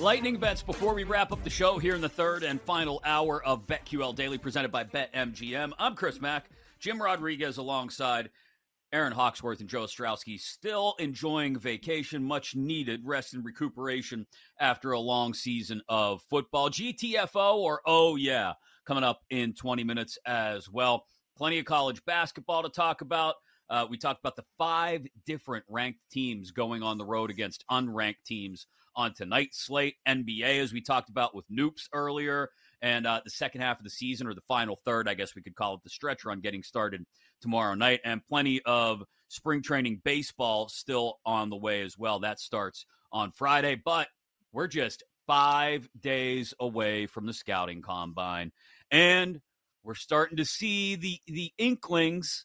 Lightning bets before we wrap up the show here in the third and final hour of BetQL Daily presented by BetMGM. I'm Chris Mack, Jim Rodriguez alongside Aaron Hawksworth and Joe Ostrowski still enjoying vacation, much needed rest and recuperation after a long season of football. GTFO or oh yeah, coming up in 20 minutes as well. Plenty of college basketball to talk about. Uh, we talked about the five different ranked teams going on the road against unranked teams on tonight's slate. NBA, as we talked about with Noops earlier, and uh, the second half of the season, or the final third, I guess we could call it the stretch run, getting started tomorrow night, and plenty of spring training baseball still on the way as well. That starts on Friday, but we're just five days away from the scouting combine, and we're starting to see the the inklings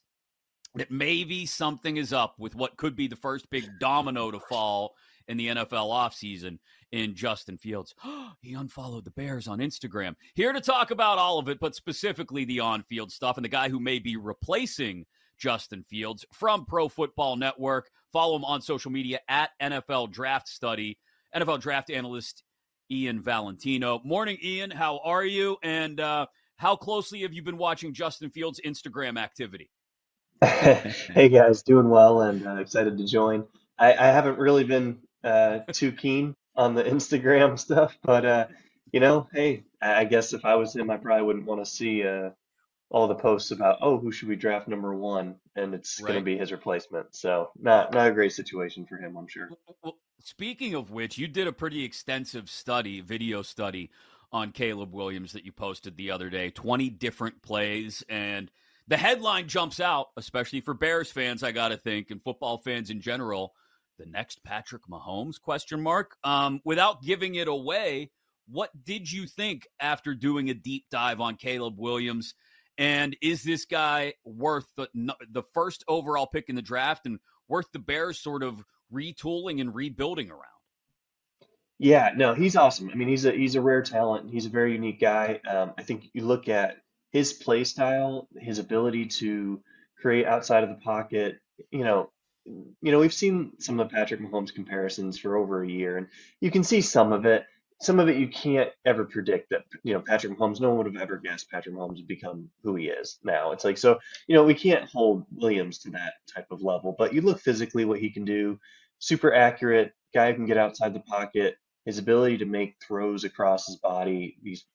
that maybe something is up with what could be the first big domino to fall in the NFL offseason in Justin Fields. he unfollowed the Bears on Instagram. Here to talk about all of it, but specifically the on field stuff and the guy who may be replacing Justin Fields from Pro Football Network. Follow him on social media at NFL Draft Study, NFL Draft Analyst Ian Valentino. Morning, Ian. How are you? And uh, how closely have you been watching Justin Fields' Instagram activity? hey guys, doing well and uh, excited to join. I, I haven't really been uh, too keen on the Instagram stuff, but uh, you know, hey, I guess if I was him, I probably wouldn't want to see uh, all the posts about, oh, who should we draft number one, and it's going to be his replacement. So not not a great situation for him, I'm sure. Well, speaking of which, you did a pretty extensive study, video study on Caleb Williams that you posted the other day. 20 different plays and the headline jumps out, especially for Bears fans, I got to think, and football fans in general. The next Patrick Mahomes question mark. Um, without giving it away, what did you think after doing a deep dive on Caleb Williams? And is this guy worth the the first overall pick in the draft and worth the Bears sort of retooling and rebuilding around? Yeah, no, he's awesome. I mean, he's a he's a rare talent. He's a very unique guy. Um, I think you look at his play style, his ability to create outside of the pocket. You know, you know, we've seen some of Patrick Mahomes comparisons for over a year, and you can see some of it. Some of it you can't ever predict that, you know, Patrick Mahomes, no one would have ever guessed Patrick Mahomes would become who he is now. It's like, so, you know, we can't hold Williams to that type of level, but you look physically what he can do, super accurate, guy who can get outside the pocket, his ability to make throws across his body, these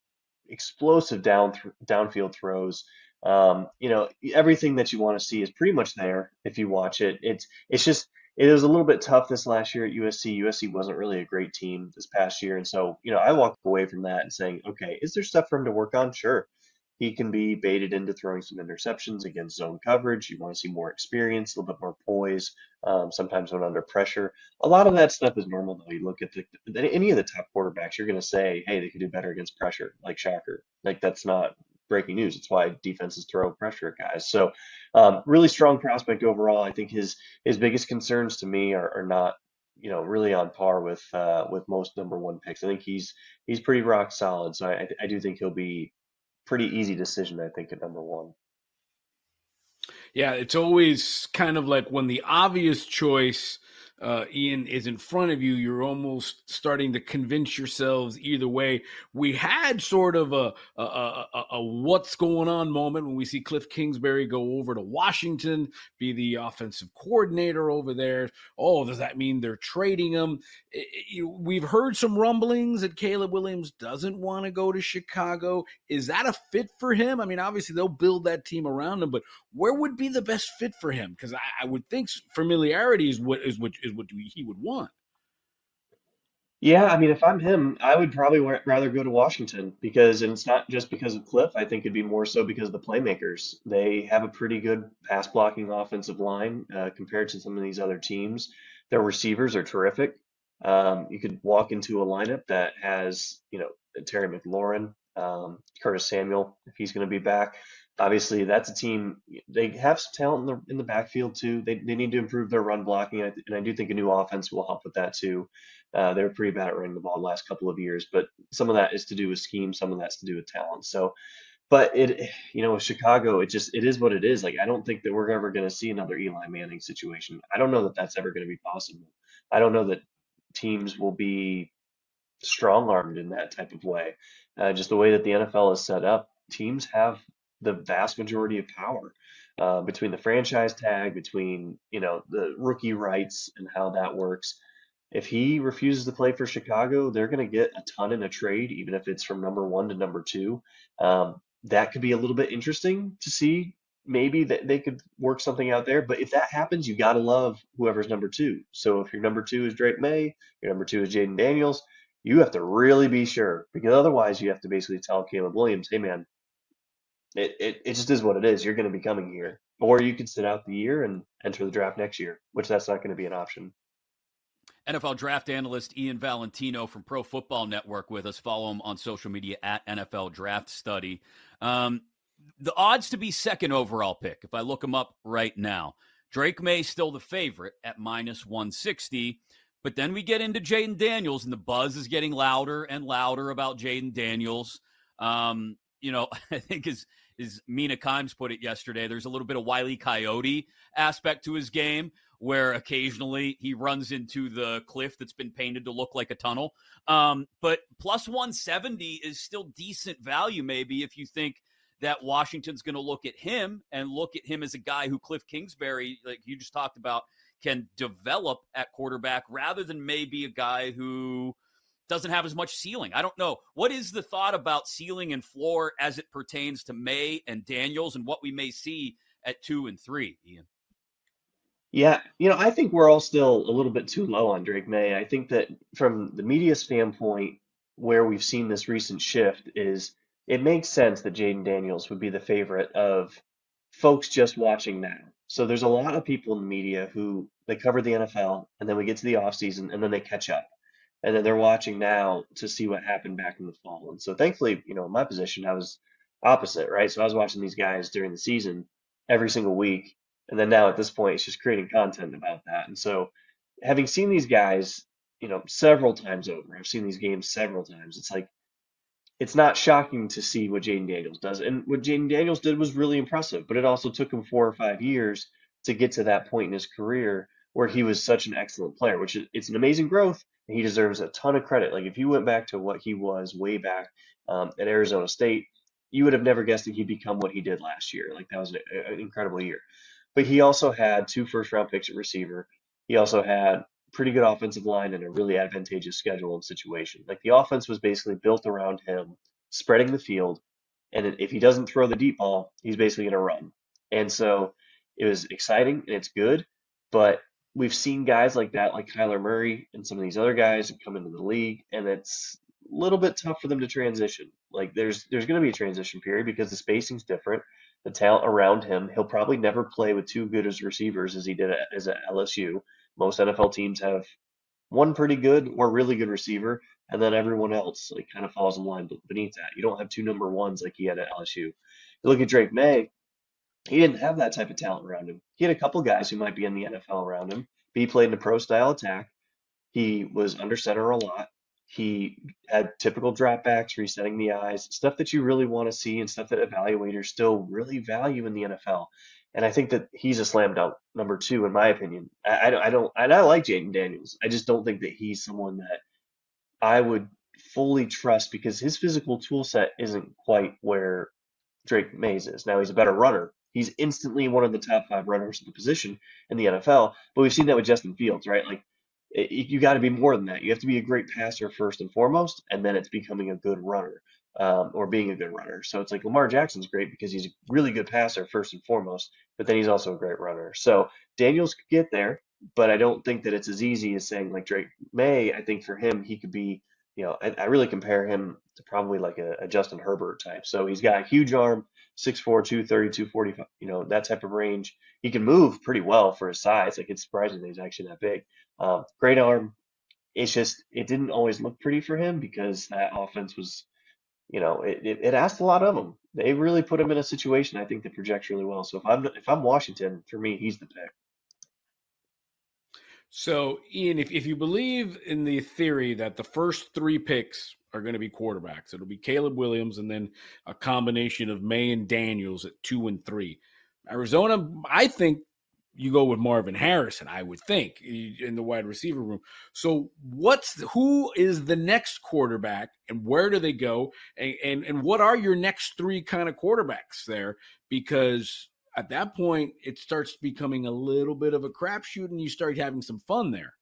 explosive down th- downfield throws. Um, you know, everything that you want to see is pretty much there if you watch it. It's it's just it was a little bit tough this last year at USC. USC wasn't really a great team this past year, and so you know I walked away from that and saying, okay, is there stuff for him to work on? Sure. He can be baited into throwing some interceptions against zone coverage. You want to see more experience, a little bit more poise, um, sometimes when under pressure. A lot of that stuff is normal, though. You look at the, any of the top quarterbacks, you're going to say, hey, they could do better against pressure, like Shocker. Like, that's not breaking news. It's why defenses throw pressure at guys. So, um, really strong prospect overall. I think his his biggest concerns to me are, are not, you know, really on par with uh, with most number one picks. I think he's he's pretty rock solid. So I, I do think he'll be pretty easy decision. I think at number one. Yeah, it's always kind of like when the obvious choice uh, Ian is in front of you, you're almost starting to convince yourselves either way. We had sort of a, a, a, a, what's going on moment when we see Cliff Kingsbury go over to Washington, be the offensive coordinator over there. Oh, does that mean they're trading him? We've heard some rumblings that Caleb Williams doesn't want to go to Chicago. Is that a fit for him? I mean, obviously they'll build that team around him, but where would be the best fit for him? Because I, I, would think familiarity is what is what is what he would want. Yeah, I mean, if I'm him, I would probably rather go to Washington because and it's not just because of Cliff. I think it'd be more so because of the playmakers. They have a pretty good pass blocking offensive line uh, compared to some of these other teams. Their receivers are terrific. Um, you could walk into a lineup that has, you know, Terry McLaurin, um, Curtis Samuel, if he's going to be back. Obviously, that's a team. They have some talent in the in the backfield too. They, they need to improve their run blocking, and I, and I do think a new offense will help with that too. Uh, they were pretty bad at running the ball the last couple of years, but some of that is to do with scheme, some of that's to do with talent. So, but it, you know, with Chicago, it just it is what it is. Like I don't think that we're ever going to see another Eli Manning situation. I don't know that that's ever going to be possible. I don't know that teams will be strong armed in that type of way. Uh, just the way that the NFL is set up, teams have the vast majority of power uh, between the franchise tag, between you know the rookie rights and how that works. If he refuses to play for Chicago, they're going to get a ton in a trade, even if it's from number one to number two. Um, that could be a little bit interesting to see. Maybe that they could work something out there. But if that happens, you got to love whoever's number two. So if your number two is Drake Maye, your number two is Jayden Daniels, you have to really be sure because otherwise you have to basically tell Caleb Williams, hey man, it, it, it just is what it is. You're going to be coming here. Or you could sit out the year and enter the draft next year, which that's not going to be an option. NFL draft analyst Ian Valentino from Pro Football Network with us. Follow him on social media at NFL Draft Study. Um, the odds to be second overall pick, if I look them up right now, Drake Maye still the favorite at minus 160. But then we get into Jayden Daniels, and the buzz is getting louder and louder about Jayden Daniels. Um, you know, I think as as Mina Kimes put it yesterday, there's a little bit of Wiley Coyote aspect to his game where occasionally he runs into the cliff that's been painted to look like a tunnel. Um, but plus 170 is still decent value, maybe, if you think that Washington's going to look at him and look at him as a guy who Cliff Kingsbury, like you just talked about, can develop at quarterback rather than maybe a guy who doesn't have as much ceiling. I don't know. What is the thought about ceiling and floor as it pertains to Maye and Daniels and what we may see at two and three, Ian? Yeah, you know, I think we're all still a little bit too low on Drake Maye. I think that from the media standpoint, where we've seen this recent shift is it makes sense that Jayden Daniels would be the favorite of folks just watching now. So there's a lot of people in the media who they cover the NFL and then we get to the offseason and then they catch up. And then they're watching now to see what happened back in the fall. And so thankfully, you know, in my position, I was opposite, right? So I was watching these guys during the season every single week. And then now at this point, it's just creating content about that. And so having seen these guys, you know, several times over, I've seen these games several times. It's like it's not shocking to see what Jayden Daniels does. And what Jayden Daniels did was really impressive, but it also took him four or five years to get to that point in his career where he was such an excellent player, which is it's an amazing growth. And he deserves a ton of credit. Like if you went back to what he was way back um, at Arizona State, you would have never guessed that he'd become what he did last year. Like that was an, an incredible year. But he also had two first round picks at receiver. He also had pretty good offensive line and a really advantageous schedule and situation. Like the offense was basically built around him spreading the field. And if he doesn't throw the deep ball, he's basically going to run. And so it was exciting and it's good. But we've seen guys like that, like Kyler Murray and some of these other guys come into the league, and it's a little bit tough for them to transition. Like there's there's going to be a transition period because the spacing's different. The talent around him, he'll probably never play with two good as receivers as he did as at LSU. Most NFL teams have one pretty good or really good receiver, and then everyone else like kind of falls in line beneath that. You don't have two number ones like he had at LSU. You look at Drake Maye, he didn't have that type of talent around him. He had a couple guys who might be in the NFL around him, but he played in a pro style attack. He was under center a lot. He had typical dropbacks, resetting the eyes, stuff that you really want to see and stuff that evaluators still really value in the NFL. And I think that he's a slam dunk number two, in my opinion. I, I don't, I don't, and I like Jayden Daniels. I just don't think that he's someone that I would fully trust because his physical tool set isn't quite where Drake Maye's is. Now he's a better runner. He's instantly one of the top five runners of the position in the NFL. But we've seen that with Justin Fields, right? Like it, you got to be more than that. You have to be a great passer first and foremost, and then it's becoming a good runner um, or being a good runner. So it's like Lamar Jackson's great because he's a really good passer first and foremost, but then he's also a great runner. So Daniels could get there, but I don't think that it's as easy as saying like Drake Maye. I think for him, he could be, you know, I, I really compare him to probably like a, a, Justin Herbert type. So he's got a huge arm, 6'4", 230, 245, you know, that type of range. He can move pretty well for his size. Like it's surprising that he's actually that big. Um, great arm. It's just it didn't always look pretty for him because that offense was you know, it, it, it asked a lot of him. They really put him in a situation I think that projects really well. So if I'm if I'm Washington, for me, he's the pick. So Ian, if, if you believe in the theory that the first three picks are going to be quarterbacks, it'll be Caleb Williams and then a combination of Maye and Daniels at two and three. Arizona, I think you go with Marvin Harrison, I would think, in the wide receiver room. So, what's who is the next quarterback, and where do they go, and and, and what are your next three kind of quarterbacks there? Because at that point, it starts becoming a little bit of a crapshoot, and you start having some fun there.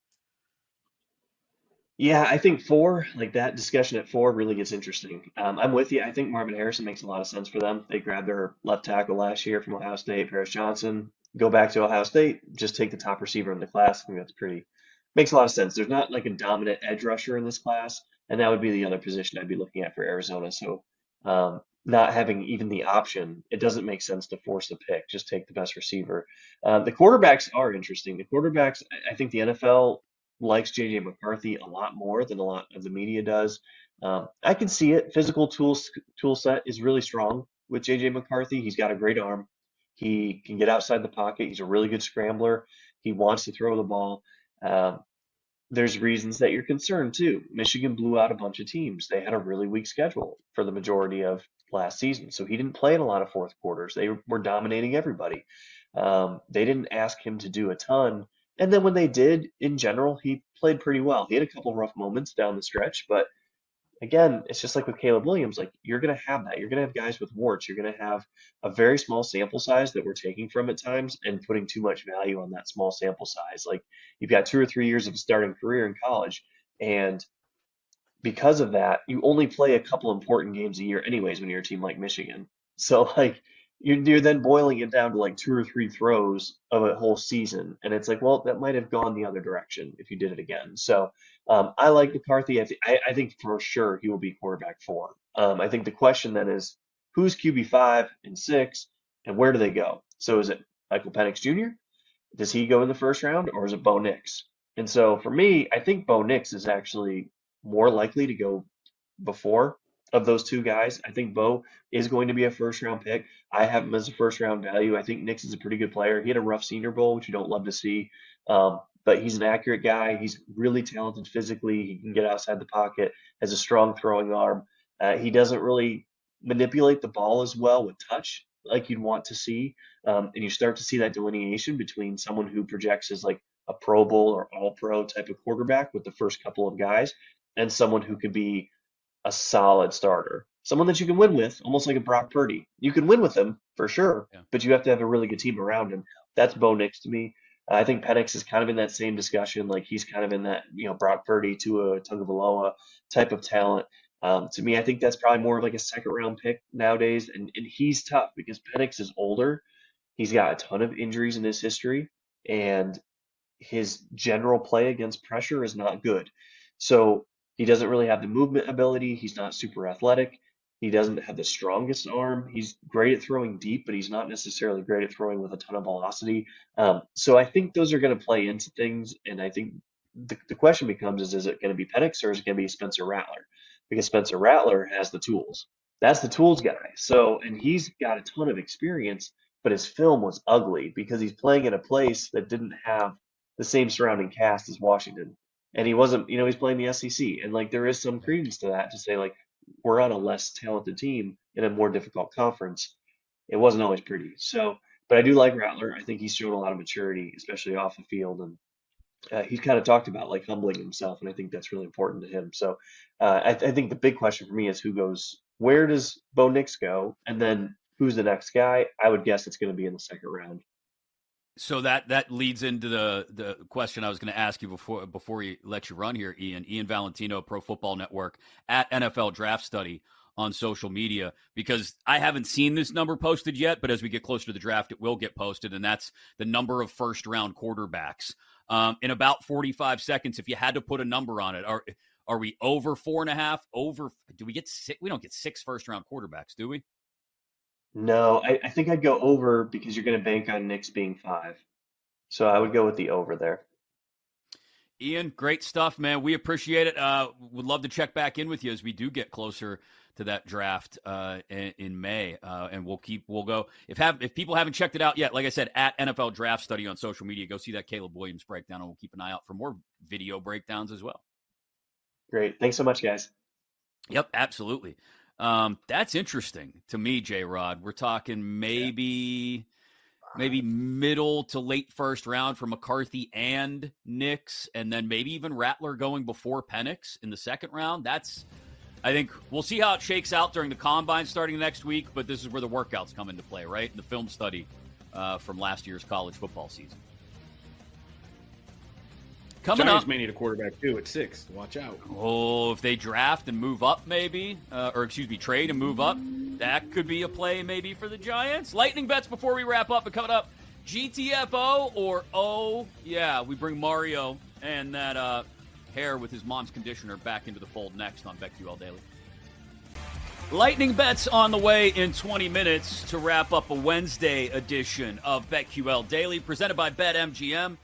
Yeah, I think four, like that discussion at four, really gets interesting. Um, I'm with you. I think Marvin Harrison makes a lot of sense for them. They grabbed their left tackle last year from Ohio State, Paris Johnson go back to Ohio State, just take the top receiver in the class. I think that's pretty makes a lot of sense. There's not like a dominant edge rusher in this class, and that would be the other position I'd be looking at for Arizona. So um, not having even the option, it doesn't make sense to force the pick. Just take the best receiver. Uh, the quarterbacks are interesting. The quarterbacks, I think the NFL likes JJ McCarthy a lot more than a lot of the media does. Um, I can see it. Physical tools tool set is really strong with JJ McCarthy. He's got a great arm. He can get outside the pocket. He's a really good scrambler. He wants to throw the ball. Um, there's reasons that you're concerned too. Michigan blew out a bunch of teams. They had a really weak schedule for the majority of last season, so he didn't play in a lot of fourth quarters. They were dominating everybody. Um, they didn't ask him to do a ton, and then when they did, in general, he played pretty well. He had a couple rough moments down the stretch, but again, it's just like with Caleb Williams, like you're going to have that. You're going to have guys with warts. You're going to have a very small sample size that we're taking from at times and putting too much value on that small sample size. Like you've got two or three years of a starting career in college. And because of that, you only play a couple important games a year, anyways, when you're a team like Michigan. So, like, you're, you're then boiling it down to like two or three throws of a whole season. And it's like, well, that might have gone the other direction if you did it again. So um, I like McCarthy. I, th- I, I, think for sure he will be quarterback four. Um, I think the question then is who's QB five and six and where do they go? So is it Michael Penix Jr.? Does he go in the first round or is it Bo Nix? And so for me, I think Bo Nix is actually more likely to go before of those two guys. I think Bo is going to be a first round pick. I have him as a first round value. I think Nix is a pretty good player. He had a rough senior bowl, which you don't love to see. Um, but he's an accurate guy. He's really talented physically. He can get outside the pocket, has a strong throwing arm. Uh, he doesn't really manipulate the ball as well with touch like you'd want to see. Um, and you start to see that delineation between someone who projects as like a Pro Bowl or All Pro type of quarterback with the first couple of guys, and someone who could be a solid starter, someone that you can win with, almost like a Brock Purdy. You can win with him for sure, yeah. but you have to have a really good team around him. That's Bo Nix to me. I think Penix is kind of in that same discussion. Like he's kind of in that, you know, Brock Purdy to a Tagovailoa type of talent. Um, to me, I think that's probably more of like a second round pick nowadays. And, and he's tough because Penix is older. He's got a ton of injuries in his history, and his general play against pressure is not good. So he doesn't really have the movement ability. He's not super athletic. He doesn't have the strongest arm. He's great at throwing deep, but he's not necessarily great at throwing with a ton of velocity. Um, so I think those are going to play into things. And I think the, the question becomes is, is it going to be Penix or is it going to be Spencer Rattler? Because Spencer Rattler has the tools. That's the tools guy. So, and he's got a ton of experience, but his film was ugly because he's playing in a place that didn't have the same surrounding cast as Washington and he wasn't, you know, he's playing the SEC, and like there is some credence to that to say like we're on a less talented team in a more difficult conference. It wasn't always pretty. So but I do like Rattler. I think he's shown a lot of maturity, especially off the field, and uh, he's kind of talked about like humbling himself, and I think that's really important to him. So uh, I, I, think the big question for me is who goes, where does Bo Nix go, and then who's the next guy? I would guess it's going to be in the second round. So that that leads into the the question I was going to ask you before before we let you run here, Ian. Ian Valentino, Pro Football Network at NFL Draft Study on social media because I haven't seen this number posted yet, but as we get closer to the draft, it will get posted, and that's the number of first round quarterbacks. Um, in about 45 seconds, if you had to put a number on it, are are we over four and a half? Over? Do we get six? We don't get six first round quarterbacks, do we? No, I, I think I'd go over because you're going to bank on Nix being five. So I would go with the over there. Ian, great stuff, man. We appreciate it. Uh, would love to check back in with you as we do get closer to that draft uh, in, in, May, uh, and we'll keep we'll go if have if people haven't checked it out yet. Like I said, at NFL Draft Study on social media, go see that Caleb Williams breakdown, and we'll keep an eye out for more video breakdowns as well. Great, thanks so much, guys. Yep, absolutely. Um, that's interesting to me, J. Rod. We're talking maybe. Yeah maybe middle to late first round for McCarthy and Nix, and then maybe even Rattler going before Penix in the second round. That's I think we'll see how it shakes out during the combine starting next week, but this is where the workouts come into play, right? The film study uh, from last year's college football season. Coming Giants up, may need a quarterback too at six. Watch out. Oh, if they draft and move up, maybe, uh, or excuse me, trade and move up, that could be a play maybe for the Giants. Lightning bets before we wrap up. And coming up, GTFO or oh yeah, we bring Mario and that uh, hair with his mom's conditioner back into the fold next on BetQL Daily. Lightning bets on the way in 20 minutes to wrap up a Wednesday edition of BetQL Daily, presented by BetMGM.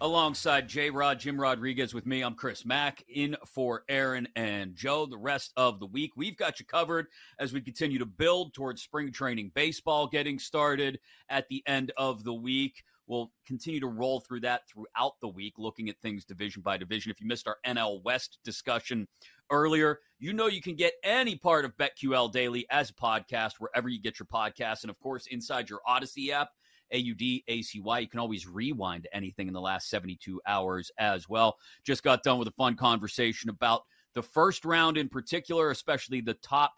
Alongside J Rod, Jim Rodriguez with me, I'm Chris Mack in for Aaron and Joe. The rest of the week, we've got you covered as we continue to build towards spring training baseball getting started at the end of the week. We'll continue to roll through that throughout the week, looking at things division by division. If you missed our NL West discussion earlier, you know you can get any part of BetQL Daily as a podcast wherever you get your podcasts. And of course, inside your Audacy app, A U D A C Y. You can always rewind anything in the last 72 hours as well. Just got done with a fun conversation about the first round in particular, especially the top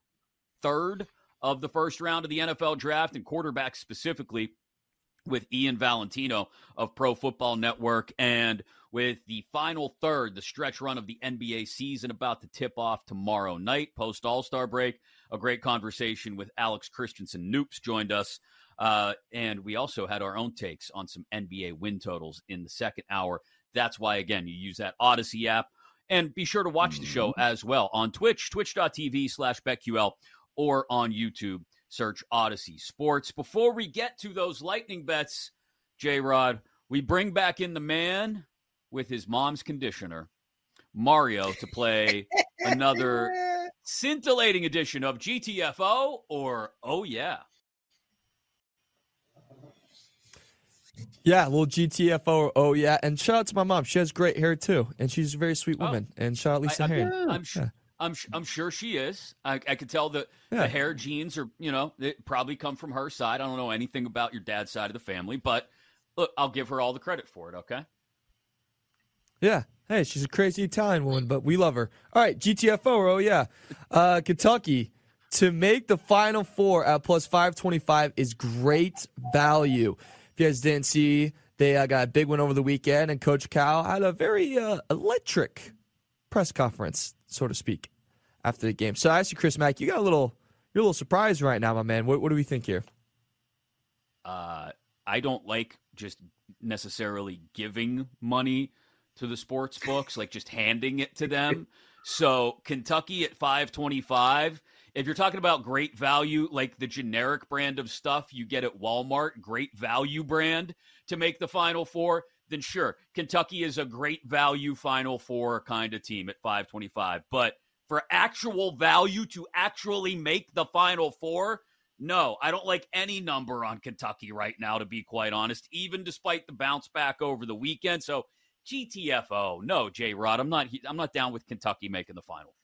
third of the first round of the NFL draft and quarterbacks specifically with Ian Valentino of Pro Football Network and with the final third, the stretch run of the NBA season about to tip off tomorrow night, post All Star break. A great conversation with Alex Christensen Noops joined us. Uh, and we also had our own takes on some NBA win totals in the second hour. That's why, again, you use that Audacy app. And be sure to watch the show mm-hmm. as well on Twitch, twitch.tv slash BetQL, or on YouTube search Audacy Sports. Before we get to those lightning bets, J Rod, we bring back in the man with his mom's conditioner, Mario, to play another scintillating edition of GTFO or Oh Yeah. Yeah, little GTFO. Oh yeah, and shout out to my mom. She has great hair too, and she's a very sweet oh. woman. Oh, and shout out Lisa I, I'm, I'm, yeah. I'm I'm sure she is. I, I could tell that yeah. the hair genes are you know they probably come from her side. I don't know anything about your dad's side of the family, but look, I'll give her all the credit for it. Okay. Yeah. Hey, she's a crazy Italian woman, but we love her. All right, GTFO. Oh yeah, uh, Kentucky to make the Final Four at plus five twenty five is great value. You guys didn't see, they uh, got a big win over the weekend, and Coach Cal had a very uh, electric press conference so to speak, after the game. So I asked you, Chris Mack, you got a little, you're a little surprised right now, my man. What, what do we think here? Uh, I don't like just necessarily giving money to the sports books, like just handing it to them. So Kentucky at 525. If you're talking about great value, like the generic brand of stuff you get at Walmart, great value brand to make the final four, then sure, Kentucky is a great value Final Four kind of team at 525. But for actual value to actually make the Final Four, no, I don't like any number on Kentucky right now, to be quite honest, even despite the bounce back over the weekend. So GTFO, no, J Rod, I'm not. I'm not down with Kentucky making the Final.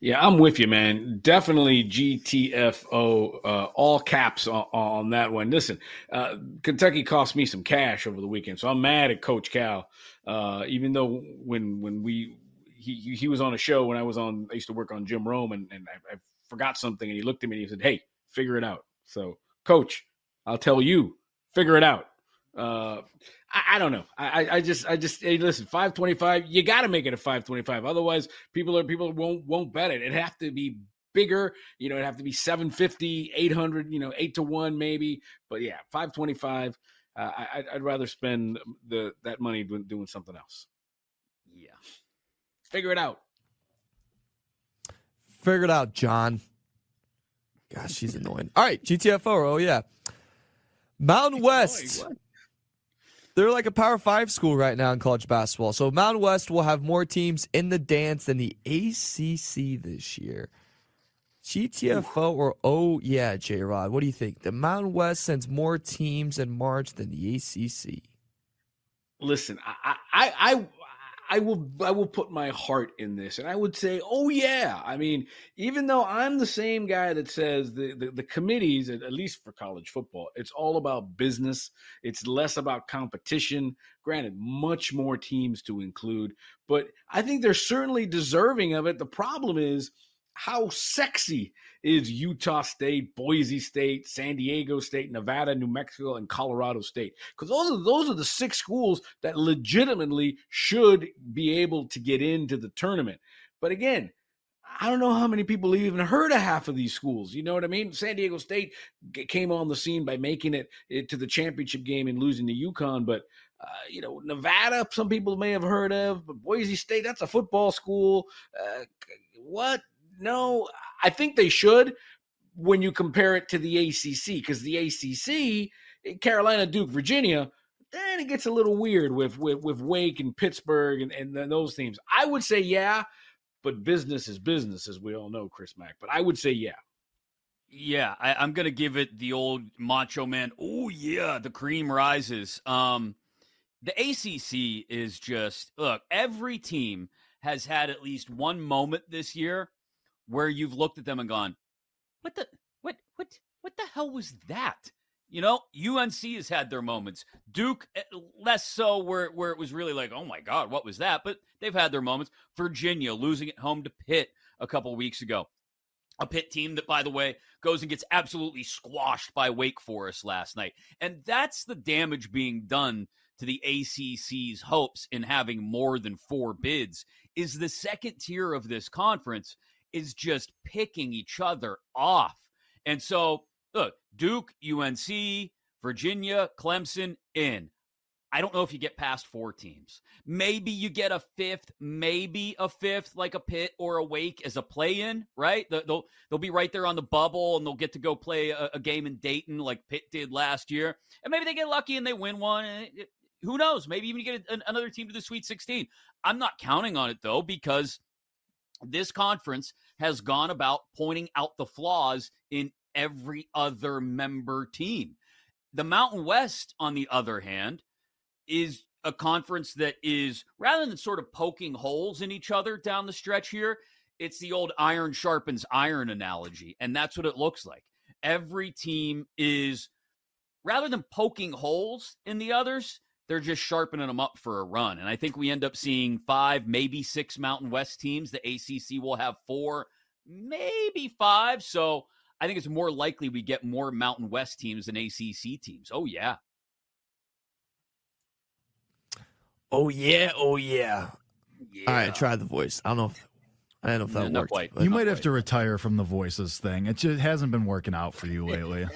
Yeah, I'm with you, man. Definitely GTFO, uh, all caps on, on, that one. Listen, uh, Kentucky cost me some cash over the weekend, so I'm mad at Coach Cal. Uh, even though when when we he he was on a show when I was on, I used to work on Jim Rome, and, and I, I forgot something, and he looked at me and he said, "Hey, figure it out." So, Coach, I'll tell you, figure it out. Uh, I, I, don't know. I, I just, I just, hey, listen, five twenty five. You got to make it a five twenty five. Otherwise, people are people won't won't bet it. It have to be bigger. You know, it have to be 750, 800, You know, eight to one maybe. But yeah, five twenty five. Uh, I, I'd rather spend the that money doing, doing something else. Yeah, figure it out. Figure it out, John. Gosh, she's annoying. All right, GTFO. Oh yeah, Mountain West. They're like a Power Five school right now in college basketball. So Mountain West will have more teams in the dance than the ACC this year. GTFO or oh yeah, J Rod. What do you think? The Mountain West sends more teams in March than the ACC. Listen, I I I, I will I will put my heart in this, and I would say, oh yeah. I mean, even though I'm the same guy that says the the, the committees, at, least for college football, it's all about business. It's less about competition. Granted, much more teams to include, but I think they're certainly deserving of it. The problem is how sexy is Utah State, Boise State, San Diego State, Nevada, New Mexico, and Colorado State? Because those are those are the six schools that legitimately should be able to get into the tournament. But again, I don't know how many people even heard of half of these schools. You know what I mean? San Diego State came on the scene by making it, to the championship game and losing to UConn, but uh, you know Nevada, some people may have heard of, but Boise State, that's a football school. Uh, what no, I think they should when you compare it to the ACC because the ACC, eh, Carolina, Duke, Virginia, then it gets a little weird with with, with Wake and Pittsburgh and, and those teams. I would say yeah, but business is business, as we all know, Chris Mack. But I would say yeah. Yeah, I, am gonna give it the old macho man. Oh yeah, the cream rises. Um, the ACC is just look. Every team has had at least one moment this year where you've looked at them and gone, "What the what what what the hell was that?" You know, UNC has had their moments. Duke eh, less so where where it was really like, "Oh my god, what was that?" But they've had their moments. Virginia losing at home to Pitt a couple weeks ago. A Pitt team that, by the way, goes and gets absolutely squashed by Wake Forest last night. And that's the damage being done to the ACC's hopes in having more than four bids is the second tier of this conference is just picking each other off. And so, look, Duke, UNC, Virginia, Clemson in. I don't know if you get past four teams. Maybe you get a fifth, maybe a fifth, like a Pitt or a Wake as a play-in, right? They'll they'll be right there on the bubble, and they'll get to go play a, a game in Dayton like Pitt did last year, and maybe they get lucky and they win one. Eh, eh, who knows? Maybe even get another team to the Sweet 16. I'm not counting on it though because this conference has gone about pointing out the flaws in every other member team. The Mountain West, on the other hand, is a conference that is rather than sort of poking holes in each other down the stretch here, it's the old iron sharpens iron analogy. And that's what it looks like. Every team is rather than poking holes in the others, they're just sharpening them up for a run. And I think we end up seeing five, maybe six Mountain West teams. The ACC will have four, maybe five. So I think it's more likely we get more Mountain West teams than ACC teams. Oh, yeah. Oh, yeah. Oh, yeah. yeah. All right, try the voice. I don't know if. I don't know if that no, worked. Quite, you might quite. have to retire from the voices thing. It just hasn't been working out for you lately.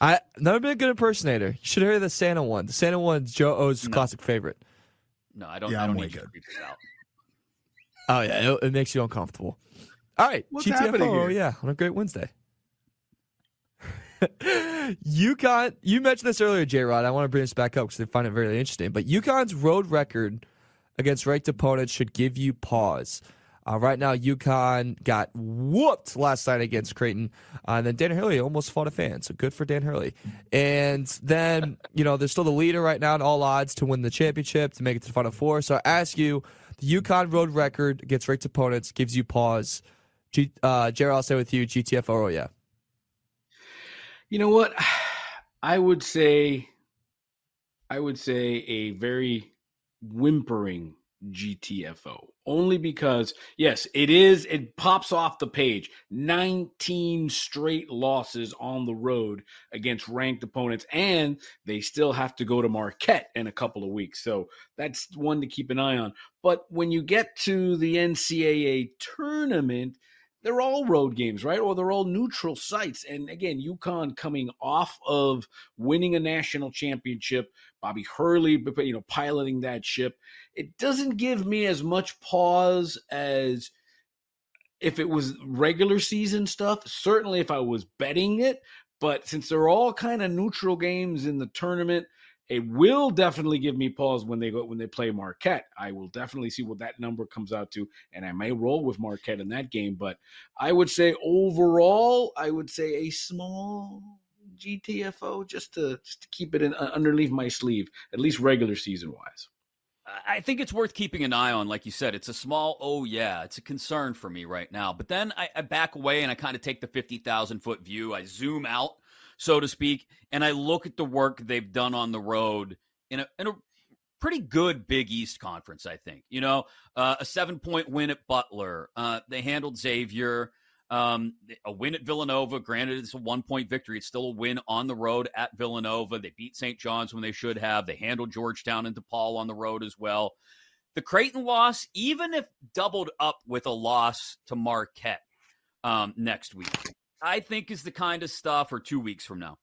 I never been a good impersonator. You should hear the Santa one. The Santa one's Joe O's no. classic favorite. No, I don't. Yeah, I don't I'm need good. out. Oh yeah, it, it, makes you uncomfortable. All right, What's GTFO. happening here? Oh yeah, on a great Wednesday. UConn, you mentioned this earlier, J Rod. I want to bring this back up because I find it very interesting. But UConn's road record against ranked opponents should give you pause. Uh, right now, UConn got whooped last night against Creighton. Uh, and then Dan Hurley almost fought a fan, so good for Dan Hurley. And then, you know, they're still the leader right now in all odds to win the championship, to make it to the Final Four. So I ask you, The UConn road record against ranked opponents gives you pause. G, uh, Jared, I'll say with you, GTFO, oh yeah. You know what? I would say, I would say a very whimpering GTFO only because yes, it is it pops off the page. 19 straight losses on the road against ranked opponents and they still have to go to Marquette in a couple of weeks. So that's one to keep an eye on. But when you get to the NCAA tournament, they're all road games, right? Or they're all neutral sites. And again, UConn coming off of winning a national championship, Bobby Hurley, you know, piloting that ship. It doesn't give me as much pause as if it was regular season stuff. Certainly, if I was betting it, but since they're all kind of neutral games in the tournament, it will definitely give me pause when they go when they play Marquette. I will definitely see what that number comes out to, and I may roll with Marquette in that game. But I would say overall, I would say a small GTFO just to just to keep it in, uh, underneath my sleeve, at least regular season wise. I think it's worth keeping an eye on. Like you said, it's a small, oh, yeah, it's a concern for me right now. But then I, I back away and I kind of take the 50,000 foot view. I zoom out so to speak. And I look at the work they've done on the road in a, in a pretty good Big East conference, I think. You know, uh, a seven point win at Butler. Uh, they handled Xavier. Um, a win at Villanova. Granted, it's a one point victory. It's still a win on the road at Villanova. They beat St. John's when they should have. They handled Georgetown and DePaul on the road as well. The Creighton loss, even if doubled up with a loss to Marquette um, next week, I think is the kind of stuff, or two weeks from now,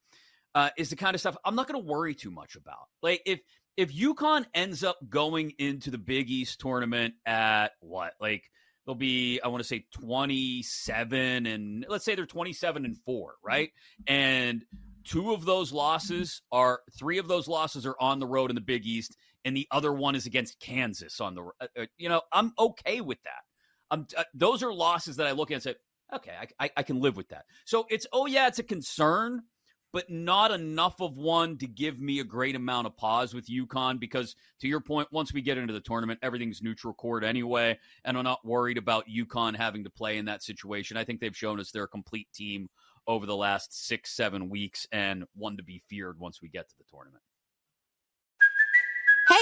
uh, is the kind of stuff I'm not going to worry too much about. Like if if UConn ends up going into the Big East tournament at what, like they'll be, I want to say 27 and let's say they're 27 and four, right? And two of those losses are three of those losses are on the road in the Big East, and the other one is against Kansas on the. Uh, uh you know, I'm okay with that. Um, uh, those are losses that I look at and say, Okay, I, I, I can live with that. So it's oh yeah, it's a concern, but not enough of one to give me a great amount of pause with UConn because to your point, once we get into the tournament, everything's neutral court anyway, and I'm not worried about UConn having to play in that situation. I think they've shown us they're a complete team over the last six, seven weeks and one to be feared once we get to the tournament.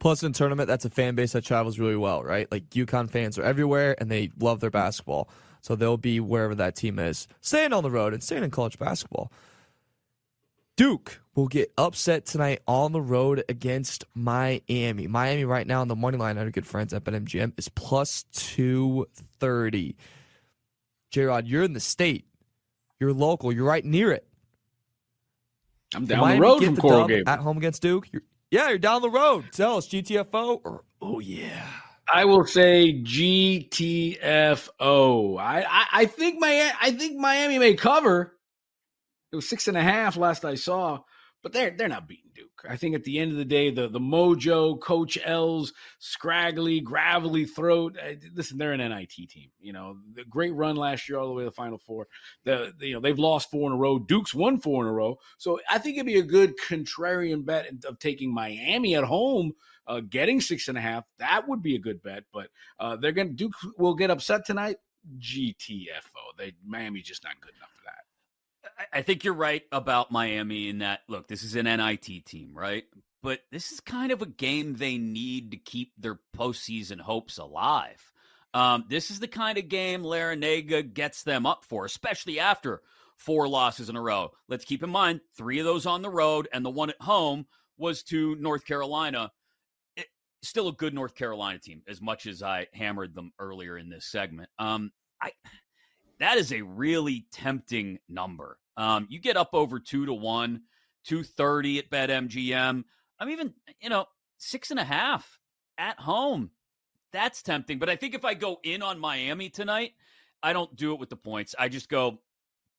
Plus, in tournament, that's a fan base that travels really well, right? Like UConn fans are everywhere and they love their basketball. So they'll be wherever that team is, staying on the road and staying in college basketball. Duke will get upset tonight on the road against Miami. Miami right now on the money line, our good friends at BetMGM, is plus 230. J Rod, you're in the state. You're local. You're right near it. I'm down the road from Coral Gables. At home against Duke. You're, yeah, you're down the road. Tell us GTFO or oh yeah. I will say GTFO. I, I, I think my I think Miami may cover. It was six and a half last I saw, but they're they're not beating. I think at the end of the day, the the mojo, Coach L's scraggly, gravelly throat. Uh, listen, they're an NIT team. You know, the great run last year all the way to the Final Four. The, the, you know they've lost four in a row. Duke's won four in a row. So I think it'd be a good contrarian bet of taking Miami at home. Uh, getting six and a half, that would be a good bet. But uh, they're going to Duke will get upset tonight. GTFO. They Miami's just not good enough. I think you're right about Miami in that. Look, this is an NIT team, right? but this is kind of a game they need to keep their postseason hopes alive. Um, this is the kind of game Larrañaga gets them up for, especially after four losses in a row. Let's keep in mind three of those on the road, and the one at home was to North Carolina. It, still a good North Carolina team, as much as I hammered them earlier in this segment. Um, I that is a really tempting number. Um, you get up over two to one, two thirty at BetMGM. I'm even, you know, six and a half at home. That's tempting. But I think if I go in on Miami tonight, I don't do it with the points. I just go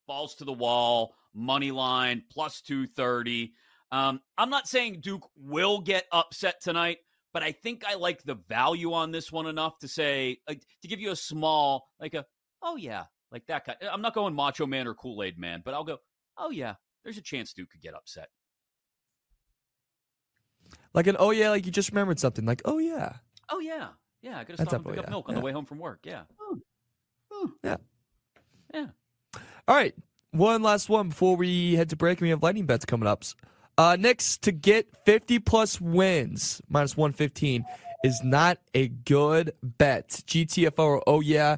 balls to the wall, money line, plus 230. Um, I'm not saying Duke will get upset tonight, but I think I like the value on this one enough to say, like, to give you a small, like a, oh yeah, like that guy. I'm not going Macho Man or Kool Aid Man, but I'll go, oh yeah, there's a chance Duke could get upset. Like an oh yeah, like you just remembered something. Like oh yeah, Oh yeah, yeah. I got to That's stop and pick definitely- up yeah, milk on yeah. the way home from work. Yeah, yeah. yeah. All right, one last one before we head to break. We have lightning bets coming up. Uh, Knicks to get 50 plus wins minus 115 is not a good bet. GTFO oh yeah,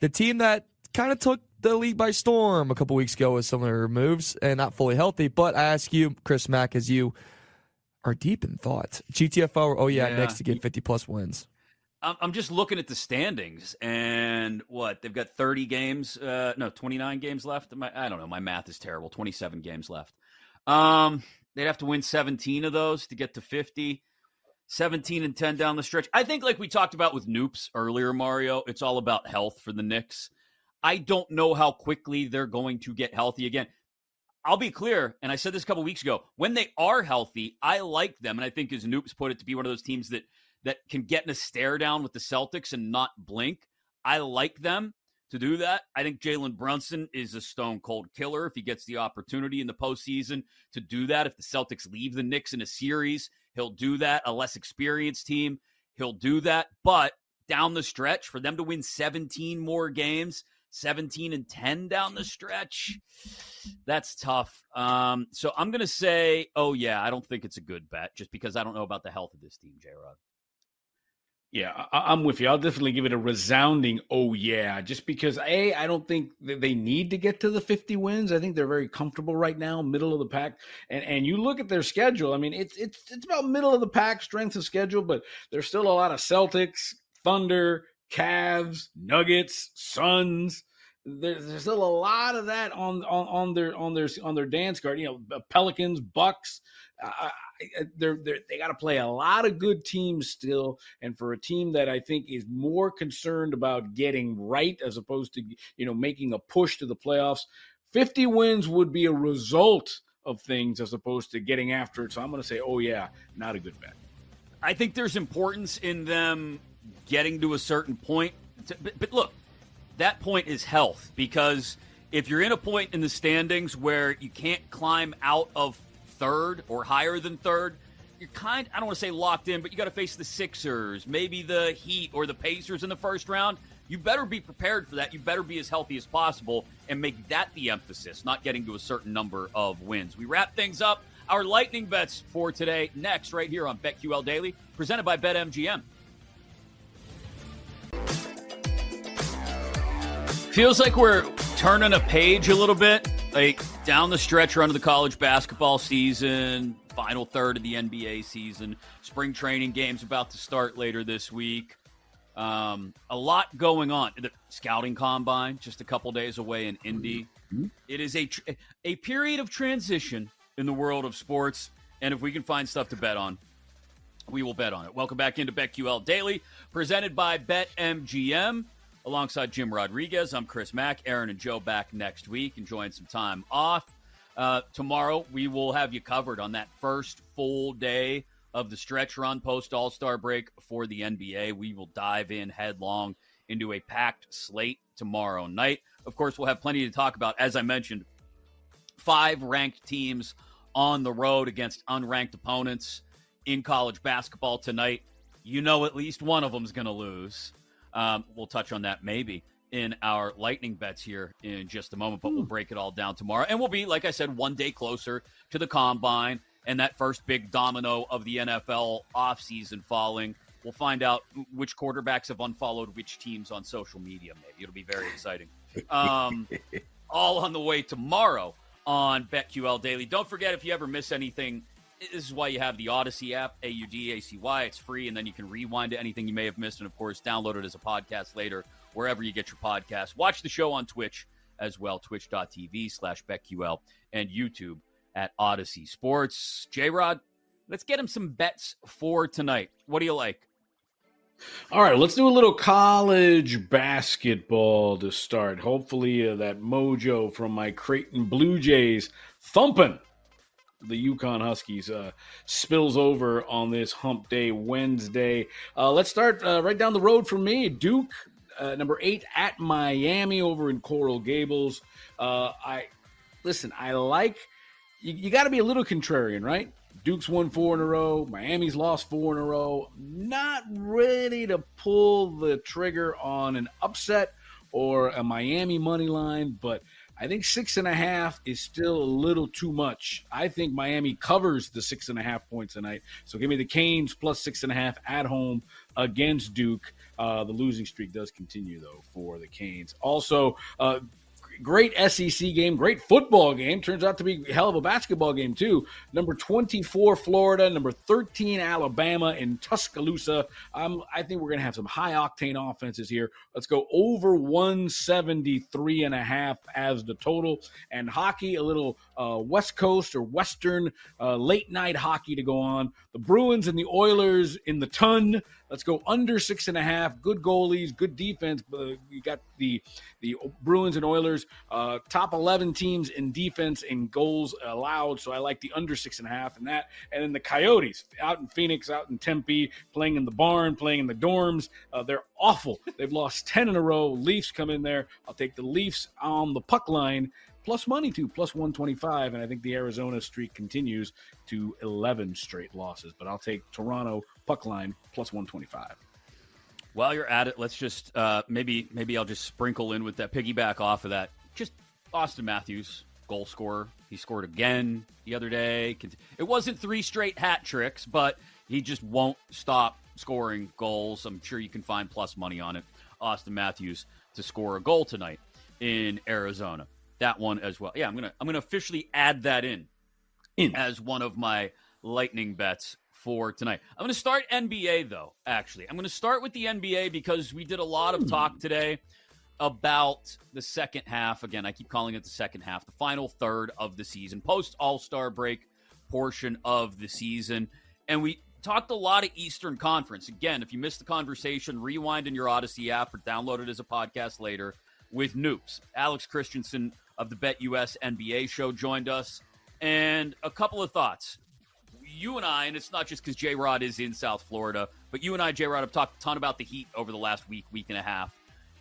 the team that kind of took the league by storm a couple weeks ago with some of their moves and not fully healthy. But I ask you, Chris Mack, as you are deep in thought, GTFO oh yeah, Yeah. Knicks to get 50 plus wins. I'm, I'm just looking at the standings and what they've got 30 games, uh, no, 29 games left. My, I don't know. My math is terrible. 27 games left. Um, they'd have to win 17 of those to get to 50. 17 and 10 down the stretch. I think, like we talked about with Noops earlier, Mario, it's all about health for the Knicks. I don't know how quickly they're going to get healthy again. I'll be clear, and I said this a couple weeks ago. When they are healthy, I like them, and I think as Noops put it, to be one of those teams that that can get in a stare down with the Celtics and not blink. I like them to do that. I think Jalen Brunson is a stone cold killer if he gets the opportunity in the postseason to do that. If the Celtics leave the Knicks in a series, he'll do that. A less experienced team, he'll do that. But down the stretch, for them to win 17 more games, 17 and 10 down the stretch, that's tough. Um, so I'm going to say, oh, yeah, I don't think it's a good bet just because I don't know about the health of this team, J Rod. Yeah, I- I'm with you. I'll definitely give it a resounding oh yeah, just because a I don't think that they need to get to the 50 wins. I think they're very comfortable right now, middle of the pack. And and you look at their schedule. I mean, it's it's it's about middle of the pack strength of schedule, but there's still a lot of Celtics, Thunder, Cavs, Nuggets, Suns. There's, there's still a lot of that on on on their on their on their dance card. You know, Pelicans, Bucks. I- they're, they're they got to play a lot of good teams still, and for a team that I think is more concerned about getting right as opposed to you know making a push to the playoffs, fifty wins would be a result of things as opposed to getting after it. So I'm going to say, oh yeah, not a good bet. I think there's importance in them getting to a certain point. But, but look, that point is health because if you're in a point in the standings where you can't climb out of third or higher than third, you're kind I don't want to say locked in, but you got to face the Sixers, maybe the Heat or the Pacers in the first round. You better be prepared for that. You better be as healthy as possible and make that the emphasis, not getting to a certain number of wins. We wrap things up. Our lightning bets for today next, right here on BetQL Daily, presented by BetMGM. Feels like we're turning a page a little bit, like down the stretch run of the college basketball season, final third of the NBA season, spring training games about to start later this week. Um, a lot going on. The scouting combine just a couple days away in Indy. It is a tr- a period of transition in the world of sports, and if we can find stuff to bet on, we will bet on it. Welcome back into BetQL Daily, presented by BetMGM. Alongside Jim Rodriguez, I'm Chris Mack. Aaron and Joe back next week, enjoying some time off. Uh, tomorrow, we will have you covered on that first full day of the stretch run post All Star break for the NBA. We will dive in headlong into a packed slate tomorrow night. Of course, we'll have plenty to talk about. As I mentioned, five ranked teams on the road against unranked opponents in college basketball tonight. You know, at least one of them's going to lose. Um, we'll touch on that maybe in our lightning bets here in just a moment, but we'll break it all down tomorrow. And we'll be, like I said, one day closer to the combine and that first big domino of the NFL offseason falling. We'll find out which quarterbacks have unfollowed which teams on social media. Maybe it'll be very exciting. Um, all on the way tomorrow on BetQL Daily. Don't forget if you ever miss anything, this is why you have the Audacy app, A U D A C Y. It's free, and then you can rewind to anything you may have missed, and of course, download it as a podcast later wherever you get your podcast. Watch the show on Twitch as well, twitch.tv slash BetQL, and YouTube at Audacy Sports. J Rod, let's get him some bets for tonight. What do you like? All right, let's do a little college basketball to start. Hopefully, uh, that mojo from my Creighton Blue Jays thumping the UConn Huskies uh, spills over on this Hump Day Wednesday. Uh, let's start uh, right down the road for me. Duke, uh, number eight at Miami over in Coral Gables. Uh, I listen. I like you. You got to be a little contrarian, right? Duke's won four in a row. Miami's lost four in a row. Not ready to pull the trigger on an upset or a Miami money line, but I think six and a half is still a little too much. I think Miami covers the six and a half points tonight. So give me the Canes plus six and a half at home against Duke. Uh, the losing streak does continue, though, for the Canes. Also, uh, great SEC game, great football game. Turns out to be a hell of a basketball game, too. Number 24, Florida. Number 13, Alabama in Tuscaloosa. Um, I think we're going to have some high octane offenses here. Let's go over 173 and a half as the total. And hockey, a little uh, West Coast or Western uh, late night hockey to go on. The Bruins and the Oilers in the ton. Let's go under six and a half. Good goalies, good defense. Uh, you got the the Bruins and Oilers, uh, top eleven teams in defense and goals allowed. So I like the under six and a half and that. And then the Coyotes out in Phoenix, out in Tempe, playing in the barn, playing in the dorms. Uh, they're awful. They've lost ten in a row. Leafs come in there. I'll take the Leafs on the puck line plus money to plus 125 and i think the arizona streak continues to 11 straight losses but i'll take toronto puck line plus 125 While you're at it, let's just uh, maybe maybe I'll just sprinkle in with that piggyback off of that. Just Auston Matthews, goal scorer. He scored again the other day. It wasn't three straight hat tricks, but he just won't stop scoring goals. I'm sure you can find plus money on it. Auston Matthews to score a goal tonight in Arizona. That one as well. Yeah, I'm gonna I'm gonna officially add that in, in. as one of my lightning bets for tonight. I'm going to start NBA, though, actually. I'm going to start with the NBA because we did a lot of talk hmm. today about the second half. Again, I keep calling it the second half, the final third of the season, post All Star break portion of the season. And we talked a lot of Eastern Conference. Again, if you missed the conversation, rewind in your Audacy app or download it as a podcast later with Noops. Alex Christensen of the Bet US NBA show joined us. And a couple of thoughts you and I, and it's not just because J Rod is in South Florida, but you and I, J Rod, have talked a ton about the Heat over the last week, week and a half.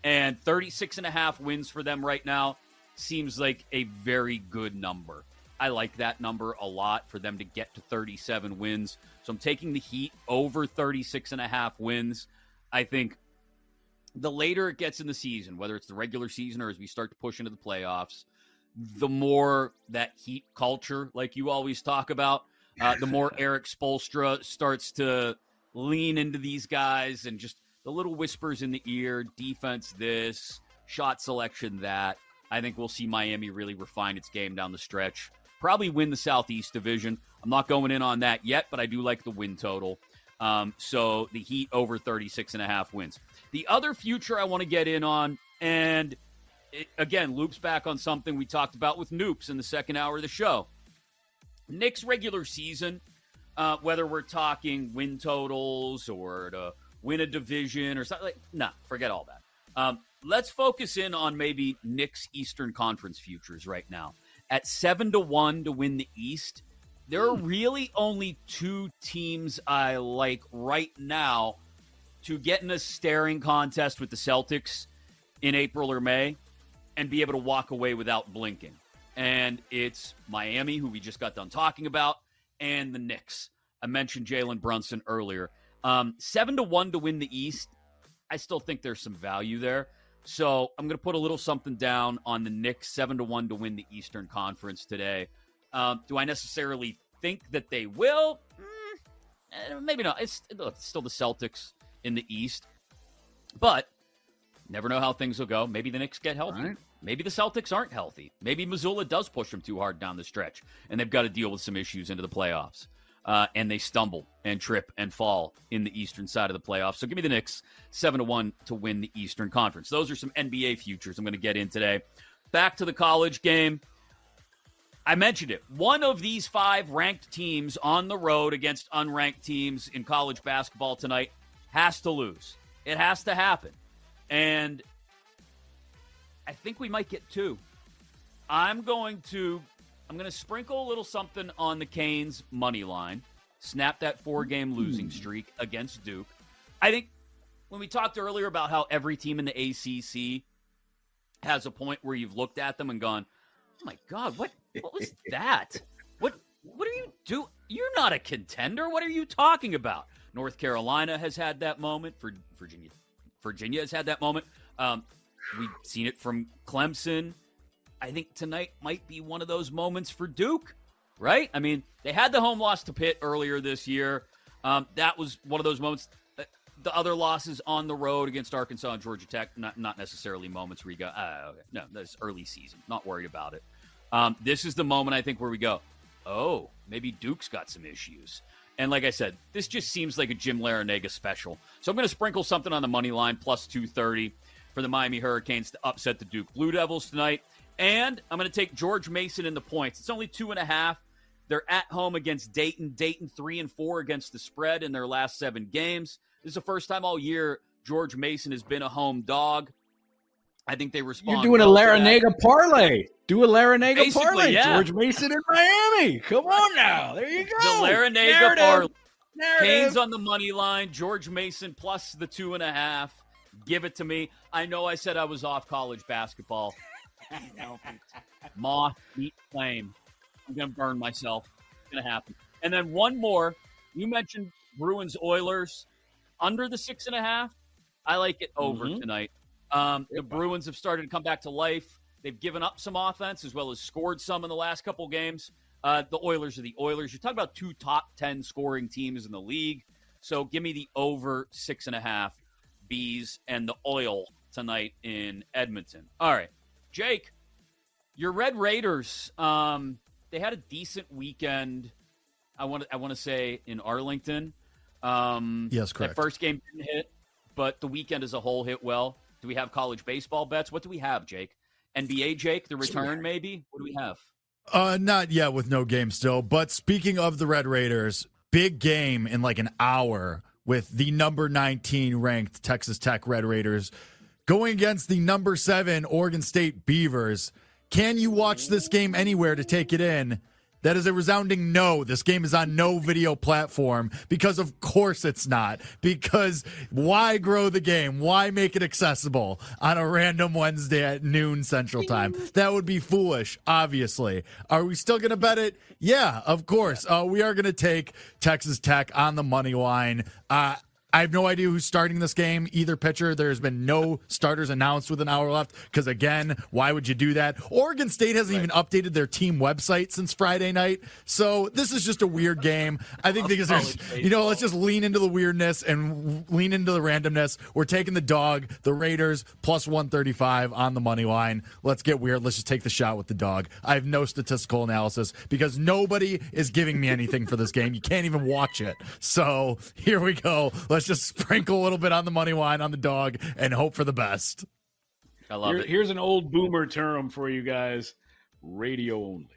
And 36 and a half wins for them right now seems like a very good number. I like that number a lot for them to get to 37 wins. So I'm taking the Heat over 36 and a half wins. I think the later it gets in the season, whether it's the regular season or as we start to push into the playoffs, the more that Heat culture, like you always talk about, uh, the more Erik Spoelstra starts to lean into these guys and just the little whispers in the ear, defense this, shot selection that. I think we'll see Miami really refine its game down the stretch. Probably win the Southeast Division. I'm not going in on that yet, but I do like the win total. Um, so the Heat over 36 and a half wins. The other future I want to get in on, and it, again, loops back on something we talked about with Noops in the second hour of the show. Knicks regular season, uh, whether we're talking win totals or to win a division or something like, nah, forget all that. Um, let's focus in on maybe Knicks Eastern Conference futures right now. At seven to one to win the East, there are really only two teams I like right now to get in a staring contest with the Celtics in April or May and be able to walk away without blinking and it's Miami, who we just got done talking about, and the Knicks. I mentioned Jalen Brunson earlier. Um, seven to one to win the East. I still think there's some value there. So I'm going to put a little something down on the Knicks, seven to one to win the Eastern Conference today. Um, do I necessarily think that they will. Mm, eh, maybe not. It's, look, it's still the Celtics in the East, but never know how things will go. Maybe the Knicks get healthy. Right. Maybe the Celtics aren't healthy. Maybe Mazzulla does push them too hard down the stretch, and they've got to deal with some issues into the playoffs. Uh, and they stumble and trip and fall in the eastern side of the playoffs. So give me the Knicks seven to one to win the Eastern Conference. Those are some NBA futures I'm going to get in today. Back to the college game. I mentioned it. One of these five ranked teams on the road against unranked teams in college basketball tonight has to lose. It has to happen. And I think we might get two. I'm going to I'm going to sprinkle a little something on the Canes money line. Snap that four-game hmm. losing streak against Duke. I think when we talked earlier about how every team in the ACC has a point where you've looked at them and gone, "Oh my god, what what was that? What what are you do? You're not a contender. What are you talking about?" North Carolina has had that moment. For Virginia, Virginia has had that moment. Um, we've seen it from Clemson. I think tonight might be one of those moments for Duke, right? I mean, they had the home loss to Pitt earlier this year. Um, that was one of those moments. The other losses on the road against Arkansas and Georgia Tech, not not necessarily moments where you go, ah, okay. no, that's early season. Not worried about it. Um, this is the moment I think where we go, oh, maybe Duke's got some issues. And like I said, this just seems like a Jim Larranaga special. So I'm going to sprinkle something on the money line, plus 230 for the Miami Hurricanes to upset the Duke Blue Devils tonight. And I'm going to take George Mason in the points. It's only two and a half. They're at home against Dayton. Dayton three and four against the spread in their last seven games. This is the first time all year George Mason has been a home dog. I think they respond. You're doing a well that. Larranaga parlay. Do a Larranaga Basically, parlay. yeah. George Mason in Miami. Come on now. There you go. The Larranaga parlay. Canes on the money line. George Mason plus the two and a half. Give it to me. I know I said I was off college basketball. Moth, meet, flame. I'm going to burn myself. It's going to happen. And then one more. You mentioned Bruins Oilers under the six and a half. I like it over Mhm. tonight. Um, the Bruins have started to come back to life. They've given up some offense as well as scored some in the last couple games. Uh, the Oilers are the Oilers. You're talking about two top 10 scoring teams in the league. So give me the over six and a half bees and the oil tonight in Edmonton. All right. Jake, your Red Raiders, um, they had a decent weekend. I want to I want to say in Arlington. Um, Yes, correct. That first game didn't hit, but the weekend as a whole hit well. Do we have college baseball bets? What do we have, Jake? NBA, Jake, the return, maybe. What do we have? Uh, not yet with no game still. But speaking of the Red Raiders, big game in like an hour with the number 19 ranked Texas Tech Red Raiders going against the number seven Oregon State Beavers. Can you watch this game anywhere to take it in? That is a resounding no. This game is on no video platform because, of course, it's not. Because why grow the game? Why make it accessible on a random Wednesday at noon Central Time? That would be foolish, obviously. Are we still going to bet it? Yeah, of course. Uh, we are going to take Texas Tech on the money line. Uh, I have no idea who's starting this game, either pitcher. There's been no starters announced with an hour left because, again, why would you do that? Oregon State hasn't even updated their team website since Friday night. So this is just a weird game. I think because there's, you know, let's just lean into the weirdness and lean into the randomness. We're taking the dog, the Raiders, plus 135 on the money line. Let's get weird. Let's just take the shot with the dog. I have no statistical analysis because nobody is giving me anything for this game. You can't even watch it. So here we go. Let's just sprinkle a little bit on the money line on the dog and hope for the best. I love Here- it. Here's an old boomer term for you guys radio only.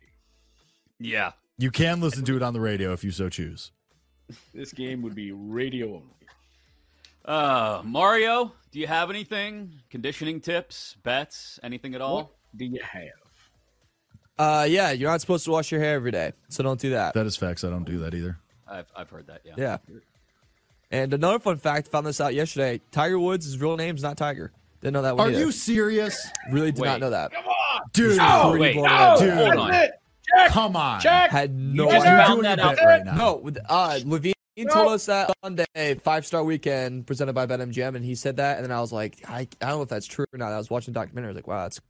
Yeah. You can listen to it on the radio if you so choose. This game would be radio only. Uh, Mario, do you have anything? Conditioning tips, bets, anything at all? What do you have? Uh, yeah, you're not supposed to wash your hair every day, so don't do that. That is facts. I don't do that either. I've, I've heard that, yeah. Yeah. And another fun fact, found this out yesterday. Tiger Woods' his real name's not Tiger. Didn't know that one Are either. you serious? Really did Wait. not know that. Dude, Oh, Pretty wait. blown away. Dude. Hold on. come on. Had no You just idea. found doing that a out bit right now. No, with- uh, Levine told us that Sunday, five star weekend presented by BetMGM, and he said that, and then I was like, I, I don't know if that's true or not. I was watching the documentary, I was like, wow, that's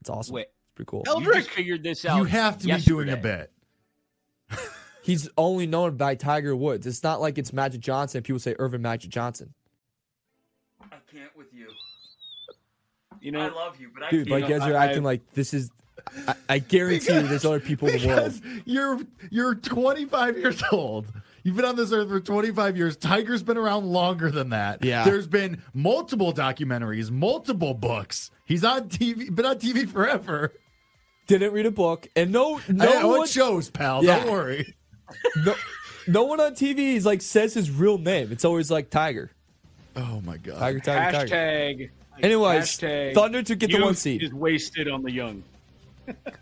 it's awesome. Wait. It's pretty cool. You just figured this out. You have to be doing a yesterday. Bit. he's only known by Tiger Woods. It's not like it's Magic Johnson. People say Earvin Magic Johnson. I can't with you. You know, I love you, but I Dude, can't. like you guys are I- acting like this is. I, I guarantee you, there's other people in the world. Because you're you're 25 years old. You've been on this earth for 25 years. Tiger's been around longer than that. Yeah. There's been multiple documentaries, multiple books. He's on TV, been on TV forever. Didn't read a book, and no, no I, one, it shows, pal. Yeah. Don't worry. No, no one on TV is like says his real name. It's always like Tiger, Oh my god. Tiger, Tiger, Tiger. hashtag. Anyways, hashtag Thunder to get the one seed. is wasted on the young.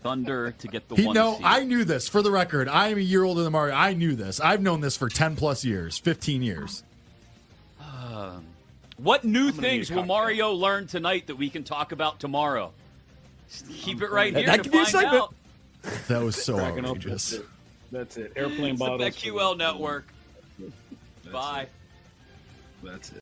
Thunder to get the He one no, seed. I knew this. For the record, I am a year older than Mario. I knew this. I've known this for 10 plus years, 15 years. Um, what new things will cocktail. Mario learn tonight that we can talk about tomorrow? Just Keep it right That- here that to could be a find segment. out. That was so Cracking up. outrageous. That's it. Airplane It's the bottles. BetQL network. That's Bye. it. That's it.